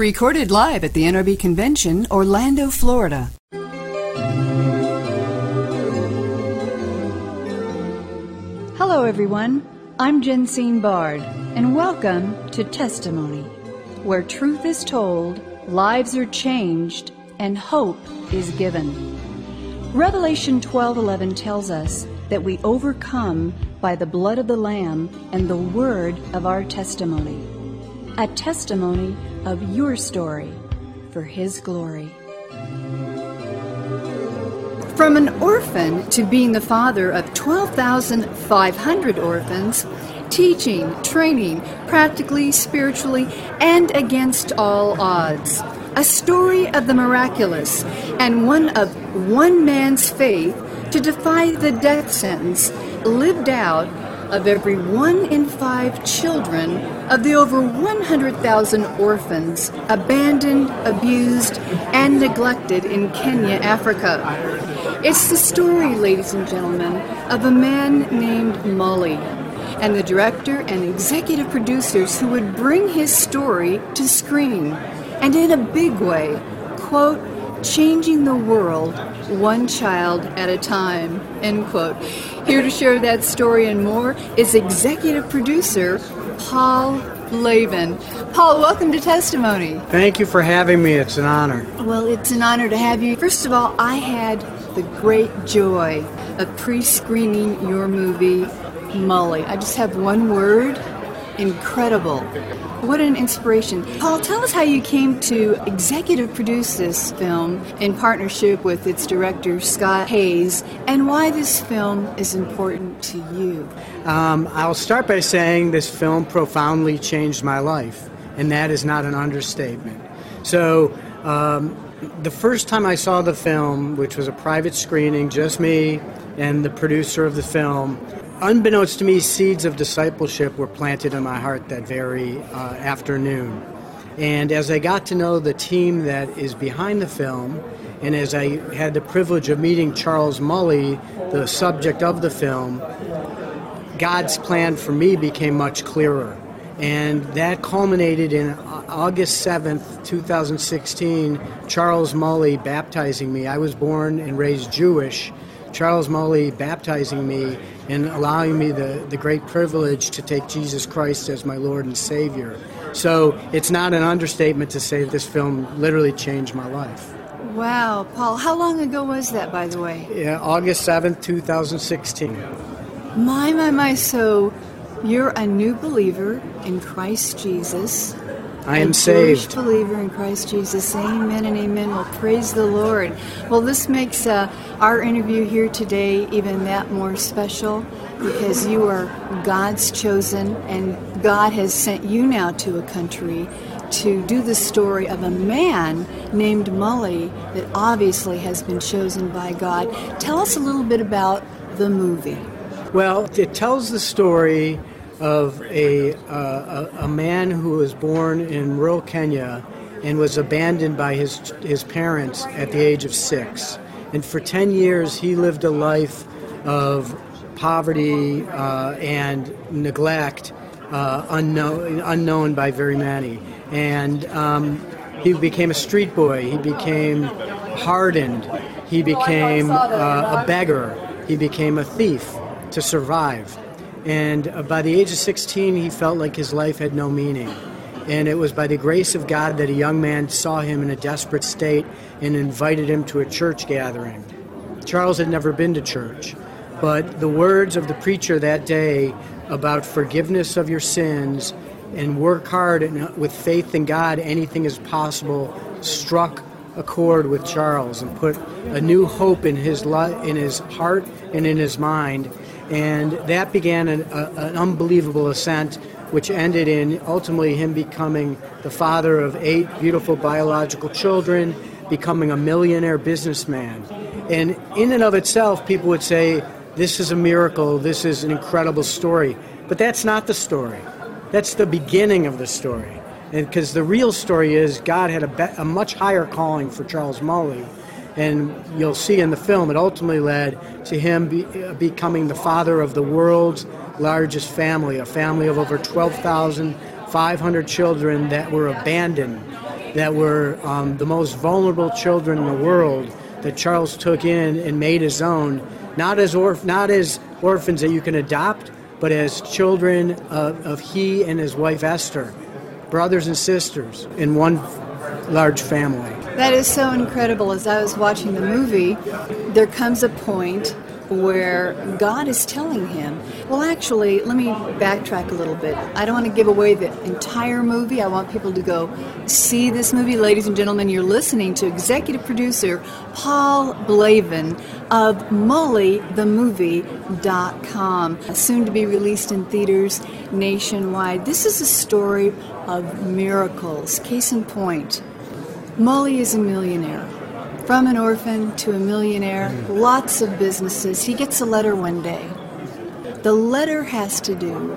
Recorded live at the NRB Convention, Orlando, Florida. Hello, everyone. I'm Jensine Bard, and welcome to Testimony, where truth is told, lives are changed, and hope is given. Revelation 12:11 tells us that we overcome by the blood of the lamb and the word of our testimony. A testimony of your story for his glory. From an orphan to being the father of 12,500 orphans, teaching, training, practically, spiritually, and against all odds. A story of the miraculous and one of one man's faith to defy the death sentence lived out of every one in five children of the over 100,000 orphans abandoned, abused, and neglected in Kenya, Africa. It's the story, ladies and gentlemen, of a man named Mully and the director and executive producers who would bring his story to screen, and in a big way, quote, changing the world one child at a time, end quote. Here to share that story and more is executive producer Paul Blavin. Paul, welcome to Testimony. Thank you for having me. It's an honor. Well, it's an honor to have you. First of all, I had the great joy of pre screening your movie, Mully I just have one word incredible. What an inspiration. Paul, tell us how you came to executive produce this film in partnership with its director, Scott Haze, and why this film is important to you. Um, I'll start by saying this film profoundly changed my life, and that is not an understatement. So, um, the first time I saw the film, which was a private screening, just me and the producer of the film, unbeknownst to me, seeds of discipleship were planted in my heart that very uh, afternoon. And as I got to know the team that is behind the film, and as I had the privilege of meeting Charles Mully, the subject of the film, God's plan for me became much clearer. And that culminated in August 7th, 2016, Charles Mully baptizing me. I was born and raised Jewish. Charles Mully baptizing me and allowing me the, the great privilege to take Jesus Christ as my Lord and Savior. So it's not an understatement to say this film literally changed my life. Wow, Paul, how long ago was that, by the way? Yeah, August 7th, 2016. My, my, my. So you're a new believer in Christ Jesus. I am saved. Believer in Christ Jesus. Amen and amen. Well, praise the Lord. Well, this makes uh, our interview here today even that more special because you are God's chosen, and God has sent you now to a country to do the story of a man named Mully that obviously has been chosen by God. Tell us a little bit about the movie. Well, it tells the story of a, uh, a, man who was born in rural Kenya and was abandoned by his, his parents at the age of six. And for 10 years, he lived a life of poverty uh, and neglect, uh, unknown, unknown by very many. And um, he became a street boy, he became hardened, he became uh, a beggar, he became a thief to survive. And uh, by the age of 16, he felt like his life had no meaning. And it was by the grace of God that a young man saw him in a desperate state and invited him to a church gathering. Charles had never been to church, but the words of the preacher that day about forgiveness of your sins and work hard and uh, with faith in God, anything is possible, struck a chord with Charles and put a new hope in his in his heart and in his mind and that began an, a, an unbelievable ascent, which ended in ultimately him becoming the father of eight beautiful biological children, becoming a millionaire businessman. And in and of itself, people would say, This is a miracle, this is an incredible story. But that's not the story. That's the beginning of the story. Because the real story is God had a, be- a much higher calling for Charles Mully and you'll see in the film, it ultimately led to him be, uh, becoming the father of the world's largest family, a family of over 12,500 children that were abandoned. that were um, the most vulnerable children in the world that Charles took in and made his own, not as orph- not as orphans that you can adopt, but as children of, of he and his wife Esther, brothers and sisters in one large family. That is so incredible. As I was watching the movie, there comes a point where God is telling him, well, actually, let me backtrack a little bit. I don't want to give away the entire movie. I want people to go see this movie. Ladies and gentlemen, you're listening to executive producer Paul Blavin of MullyTheMovie.com, soon to be released in theaters nationwide. This is a story of miracles. Case in point, Mully is a millionaire from an orphan to a millionaire, lots of businesses. He gets a letter one day. The letter has to do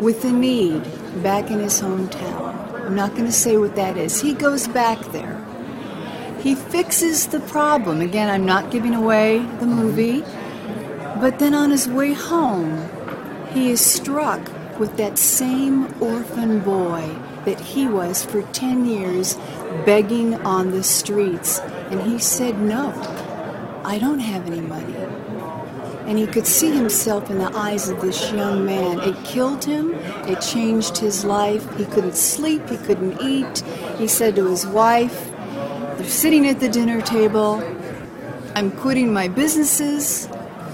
with the need back in his hometown. I'm not going to say what that is. He goes back there. He fixes the problem. Again, I'm not giving away the movie. But then on his way home, he is struck with that same orphan boy that he was for 10 years begging on the streets. And he said, No, I don't have any money. And he could see himself in the eyes of this young man. It killed him, it changed his life. He couldn't sleep, he couldn't eat. He said to his wife, They're sitting at the dinner table. I'm quitting my businesses.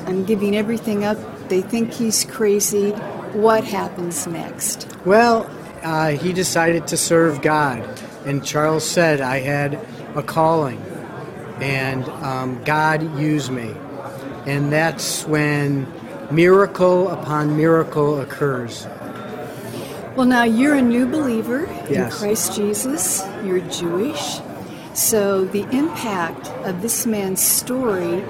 I'm giving everything up. They think he's crazy. What happens next? Well, uh, he decided to serve God. And Charles said, I had a calling, and um, God used me. And that's when miracle upon miracle occurs. Well, now you're a new believer in Christ Jesus. You're Jewish. So, the impact of this man's story,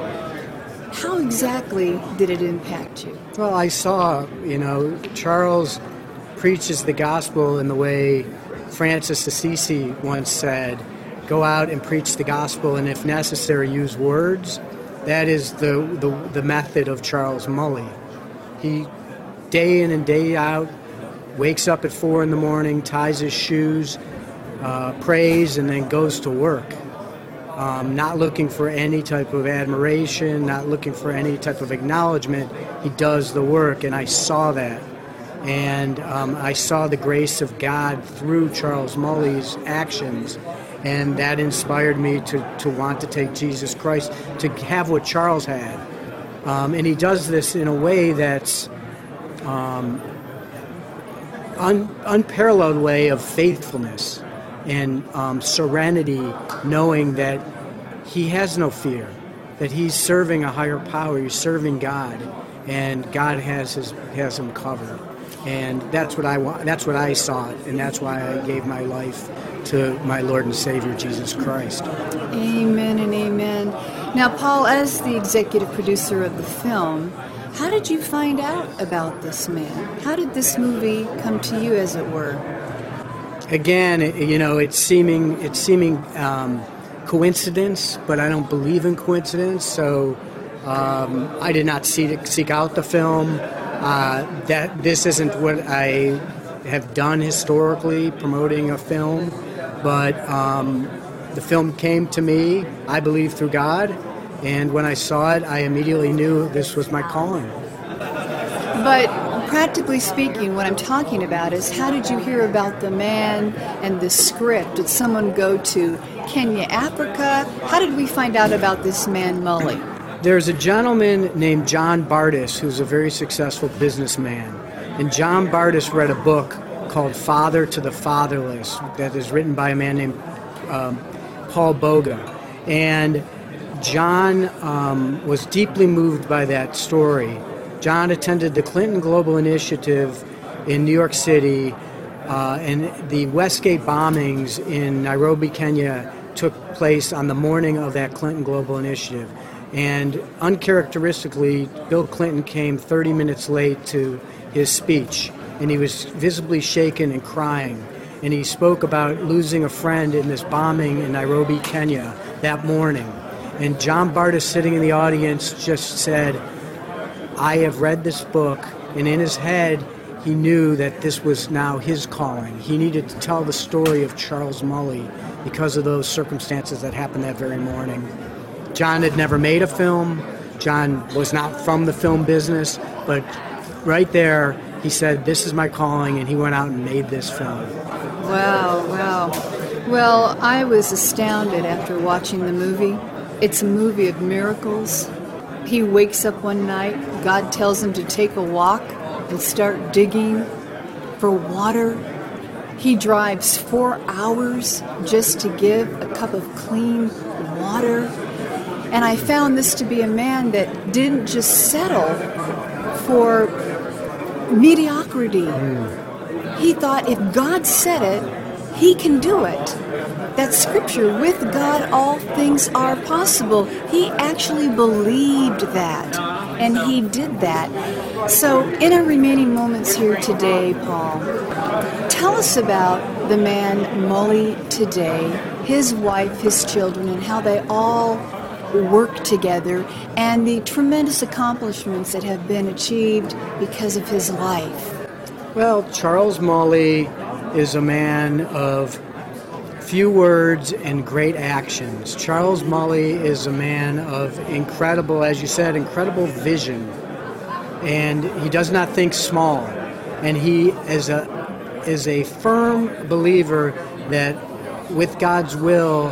how exactly did it impact you? Well, I saw, you know, Charles preaches the gospel in the way Francis Assisi once said go out and preach the gospel, and if necessary, use words. That is the, the, the method of Charles Mully. He, day in and day out, wakes up at four in the morning, ties his shoes, uh, prays, and then goes to work. Um, not looking for any type of admiration, not looking for any type of acknowledgement. He does the work, and I saw that. And um, I saw the grace of God through Charles Mully's actions, and that inspired me to, to want to take Jesus Christ, to have what Charles had. Um, and he does this in a way that's um, un, unparalleled way of faithfulness and um, serenity, knowing that he has no fear, that he's serving a higher power, he's serving God, and God has his has him covered. And that's what I want. That's what I saw, and that's why I gave my life to my Lord and Savior Jesus Christ. Amen and amen. Now, Paul, as the executive producer of the film, how did you find out about this man? How did this movie come to you, as it were? Again, you know, it's seeming it's seeming um, coincidence, but I don't believe in coincidence. So um, I did not seek, seek out the film. Uh, that this isn't what I have done historically, promoting a film, but um, the film came to me. I believe through God, and when I saw it, I immediately knew this was my calling. But practically speaking, what I'm talking about is how did you hear about the man and the script? Did someone go to Kenya, Africa? How did we find out about this man, Mully? There's a gentleman named John Bardis who's a very successful businessman. And John Bardis read a book called Father to the Fatherless that is written by a man named um, Paul Boga. And John um, was deeply moved by that story. John attended the Clinton Global Initiative in New York City, uh, and the Westgate bombings in Nairobi, Kenya, took place on the morning of that Clinton Global Initiative. And uncharacteristically, Bill Clinton came 30 minutes late to his speech, and he was visibly shaken and crying. And he spoke about losing a friend in this bombing in Nairobi, Kenya, that morning. And John Bardis, sitting in the audience, just said, I have read this book, and in his head, he knew that this was now his calling. He needed to tell the story of Charles Mully because of those circumstances that happened that very morning. John had never made a film. John was not from the film business, but right there, he said, This is my calling, and he went out and made this film. Wow, wow. Well, I was astounded after watching the movie. It's a movie of miracles. He wakes up one night, God tells him to take a walk and start digging for water. He drives four hours just to give a cup of clean water. And I found this to be a man that didn't just settle for mediocrity. He thought if God said it, he can do it. That scripture, with God all things are possible, he actually believed that. And he did that. So, in our remaining moments here today, Paul, tell us about the man Mully today, his wife, his children, and how they all work together and the tremendous accomplishments that have been achieved because of his life. Well, Charles Mully is a man of few words and great actions. Charles Mully is a man of incredible, as you said, incredible vision. And he does not think small. And he is a is a firm believer that with God's will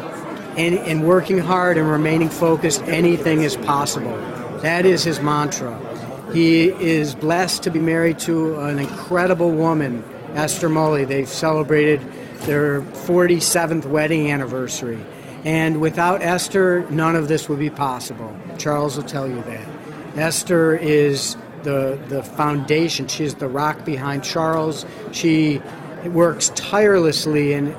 and, and working hard and remaining focused, anything is possible. That is his mantra. He is blessed to be married to an incredible woman, Esther Mully. They've celebrated their 47th wedding anniversary. And without Esther, none of this would be possible. Charles will tell you that. Esther is the, the foundation, she is the rock behind Charles. She works tirelessly in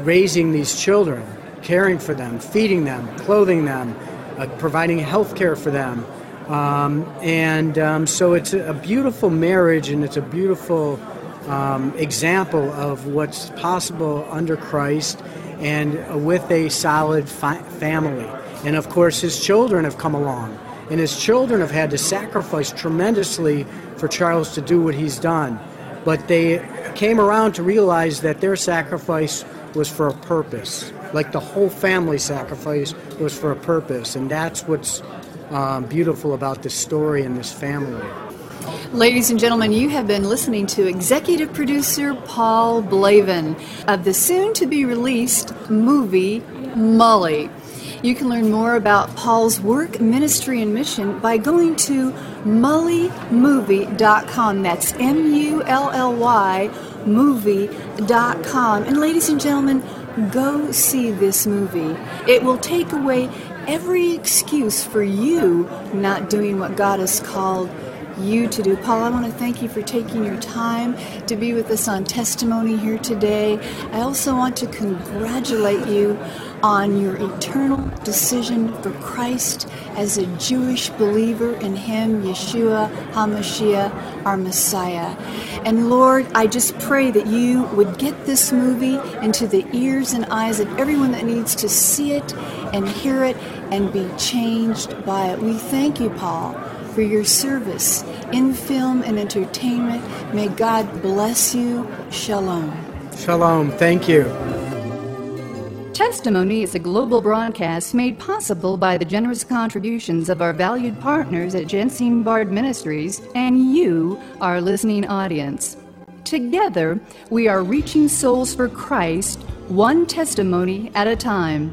raising these children, caring for them, feeding them, clothing them, uh, providing health care for them. Um, and um, so it's a beautiful marriage and it's a beautiful um, example of what's possible under Christ and with a solid fi- family. And of course, his children have come along, and his children have had to sacrifice tremendously for Charles to do what he's done. But they came around to realize that their sacrifice was for a purpose, like the whole family sacrifice was for a purpose, and that's what's um, beautiful about this story and this family. Ladies and gentlemen, you have been listening to executive producer Paul Blavin of the soon to be released movie Mully. You can learn more about Paul's work, ministry, and mission by going to mullymovie.com. That's M U L L Y movie.com. And ladies and gentlemen, go see this movie. It will take away every excuse for you not doing what God has called you to do. Paul, I want to thank you for taking your time to be with us on testimony here today. I also want to congratulate you on your eternal decision for Christ as a Jewish believer in Him, Yeshua HaMashiach, our Messiah. And Lord, I just pray that you would get this movie into the ears and eyes of everyone that needs to see it and hear it and be changed by it. We thank you, Paul for your service in film and entertainment. May God bless you. Shalom. Shalom. Thank you. Testimony is a global broadcast made possible by the generous contributions of our valued partners at Jensine Bard Ministries and you, our listening audience. Together, we are reaching souls for Christ, one testimony at a time.